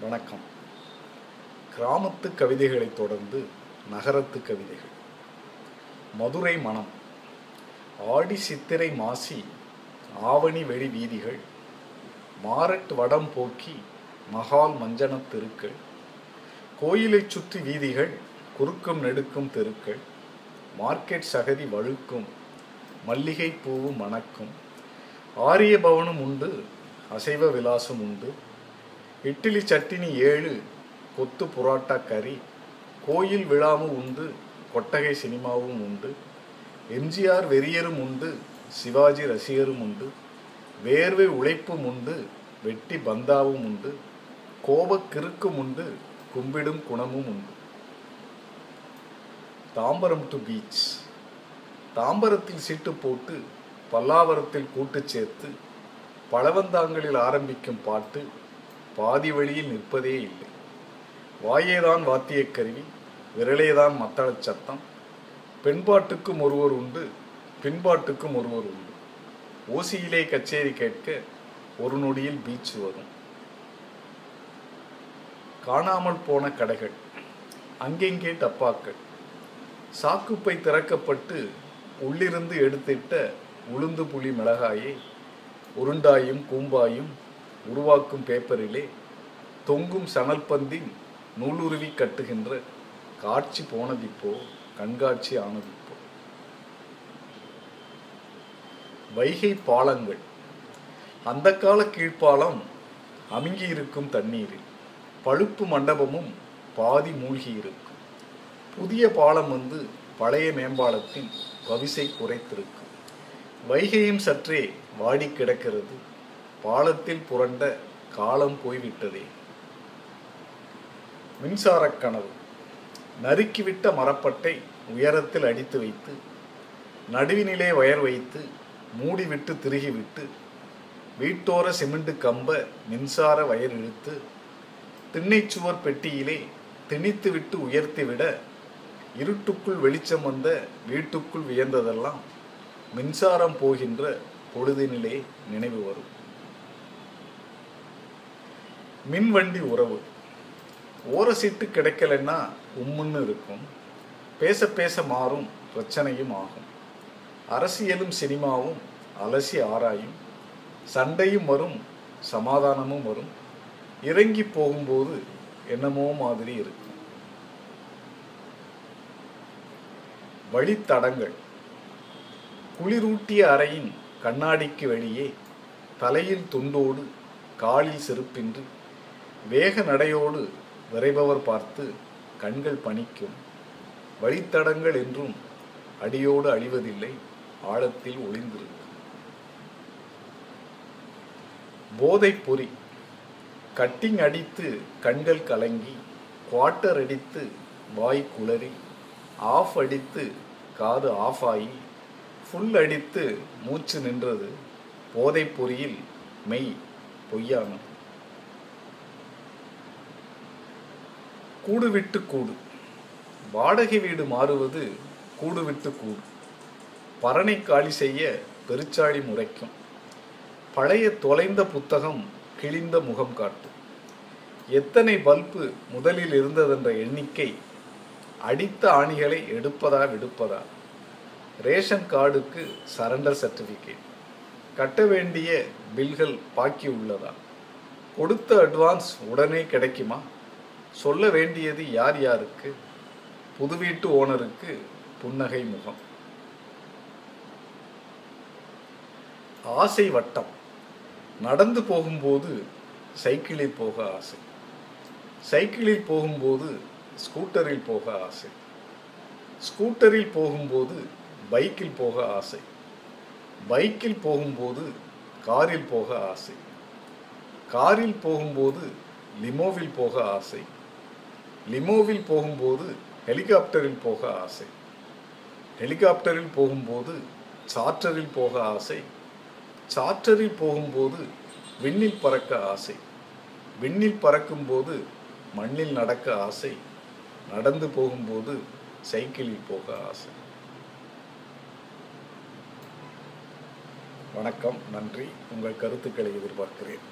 வணக்கம். கிராமத்து கவிதைகளைத் தொடர்ந்து நகரத்து கவிதைகள். மதுரை மனம் ஆடி சித்திரை மாசி ஆவணி வெளி வீதிகள் மாரட் வடம் போக்கி மகால் மஞ்சனத் தெருக்கள் கோயிலைச் சுற்றி வீதிகள் குறுக்கும் நெடுக்கும் தெருக்கள் மார்க்கெட் சகதி வழுக்கும் மல்லிகை பூவும் மணக்கும் ஆரிய பவனும் உண்டு அசைவ விலாசம் உண்டு இட்லி சட்டினி ஏழு கொத்து புரோட்டா கறி கோயில் விழாவும் உண்டு கொட்டகை சினிமாவும் உண்டு எம்ஜிஆர் வெறியரும் உண்டு சிவாஜி ரசிகரும் உண்டு வேர்வை உழைப்பும் உண்டு வெட்டி பந்தாவும் உண்டு கோபக் கிறுக்கும் உண்டு கும்பிடும் குணமும் உண்டு. தாம்பரம் டு பீச் தாம்பரத்தில் சீட்டு போட்டு பல்லாவரத்தில் கூட்டு சேர்த்து பழவந்தாங்களில் ஆரம்பிக்கும் பாட்டு பாதி வழியில் நிற்பதே இல்லை. வாயேதான் வாத்தியக் கருவி விரலேதான் மத்தளச் சத்தம். பெண்பாட்டுக்கும் ஒருவர் உண்டு பின்பாட்டுக்கும் ஒருவர் உண்டு. ஓசியிலே கச்சேரி கேட்க ஒரு நொடியில் பீச் வரும். காணாமல் போன கடைகள் அங்கெங்கே டப்பாக்கள். சாக்குப்பை திறக்கப்பட்டு உள்ளிருந்து எடுத்திட்ட உளுந்து புளி மிளகாயை உருண்டாயும் கூம்பாயும் உருவாக்கும் பேப்பரிலே தொங்கும் சணல்பந்தின் நூலுருவி கட்டுகின்ற காட்சி போனதிப்போ கண்காட்சி ஆனதிப்போ. வைகை பாலங்கள். அந்த கால கீழ்ப்பாலம் அமுங்கி இருக்கும் தண்ணீரில் பழுப்பு மண்டபமும் பாதி மூழ்கி இருக்கும் புதிய பாலம் வந்து பழைய மேம்பாலத்தின் பவிசை குறைத்திருக்கும். வைகையும் சற்றே வாடி கிடக்கிறது. பாலத்தில் புரண்ட காலம் போய்விட்டதே. மின்சாரக் கனவு. நறுக்கிவிட்ட மரப்பட்டை உயரத்தில் அடித்து வைத்து நடுவினிலே வயர் வைத்து மூடிவிட்டு திருகிவிட்டு வீட்டோர சிமெண்ட் கம்ப மின்சார வயர் இழுத்து திண்ணைச்சுவர் பெட்டியிலே திணித்துவிட்டு உயர்த்திவிட இருட்டுக்குள் வெளிச்சம் வந்த வீட்டுக்குள் வியந்ததெல்லாம் மின்சாரம் போகின்ற பொழுதினிலே நினைவு வரும். மின்வண்டி உறவு. ஒரு சீட்டு கிடைக்கலன்னா உம்முன்னு இருக்கும். பேச பேச மாறும் பிரச்சனையும் ஆகும். அரசியலும் சினிமாவும் அலசி ஆராயும். சண்டையும் வரும் சமாதானமும் வரும். இறங்கி போகும்போது என்னமோ மாதிரி இருக்கும். வழித்தடங்கள். குளிரூட்டிய அறையின் கண்ணாடிக்கு வெளியே தலையில் துண்டோடு காலில் செருப்பின்றி வேக நடையோடு விரைபவர் பார்த்து கண்கள் பணிக்கும். வழித்தடங்கள் என்றும் அடியோடு அழிவதில்லை ஆழத்தில் ஒளிந்திருக்கும். போதை பொறி கட்டிங் அடித்து கண்கள் கலங்கி குவார்ட்டர் அடித்து வாய் குளறி ஆஃப் அடித்து காது ஆஃப் ஆகி ஃபுல் அடித்து மூச்சு நின்றது போதைப் பொறியில் மெய் பொய்யானது. கூடு விட்டு கூடு. வாடகை வீடு மாறுவது கூடு விட்டு கூடு. பரணை காலி செய்ய பெருச்சாளி முறைக்கும். பழைய தொலைந்த புத்தகம் கிழிந்த முகம் காட்டும். எத்தனை பல்பு முதலில் இருந்ததென்ற எண்ணிக்கை அடித்த ஆணிகளை எடுப்பதா விடுப்பதா? ரேஷன் கார்டுக்கு சரண்டர் சர்டிஃபிகேட். கட்ட வேண்டிய பில்கள் பாக்கி உள்ளதா கொடுத்த அட்வான்ஸ் உடனே கிடைக்குமா? சொல்ல வேண்டியது யார் யாருக்கு? புது வீட்டு ஓனருக்கு புன்னகை முகம். ஆசை வட்டம். நடந்து போகும்போது சைக்கிளில் போக ஆசை. சைக்கிளில் போகும்போது ஸ்கூட்டரில் போக ஆசை. ஸ்கூட்டரில் போகும்போது பைக்கில் போக ஆசை. பைக்கில் போகும்போது காரில் போக ஆசை. காரில் போகும்போது லிமோவில் போக ஆசை. லிமோவில் போகும்போது ஹெலிகாப்டரில் போக ஆசை. ஹெலிகாப்டரில் போகும்போது சார்ட்டரில் போக ஆசை. சார்ட்டரில் போகும்போது விண்ணில் பறக்க ஆசை. விண்ணில் பறக்கும்போது மண்ணில் நடக்க ஆசை. நடந்து போகும்போது சைக்கிளில் போக ஆசை. வணக்கம் நன்றி. உங்கள் கருத்துக்களை எதிர்பார்க்கிறேன்.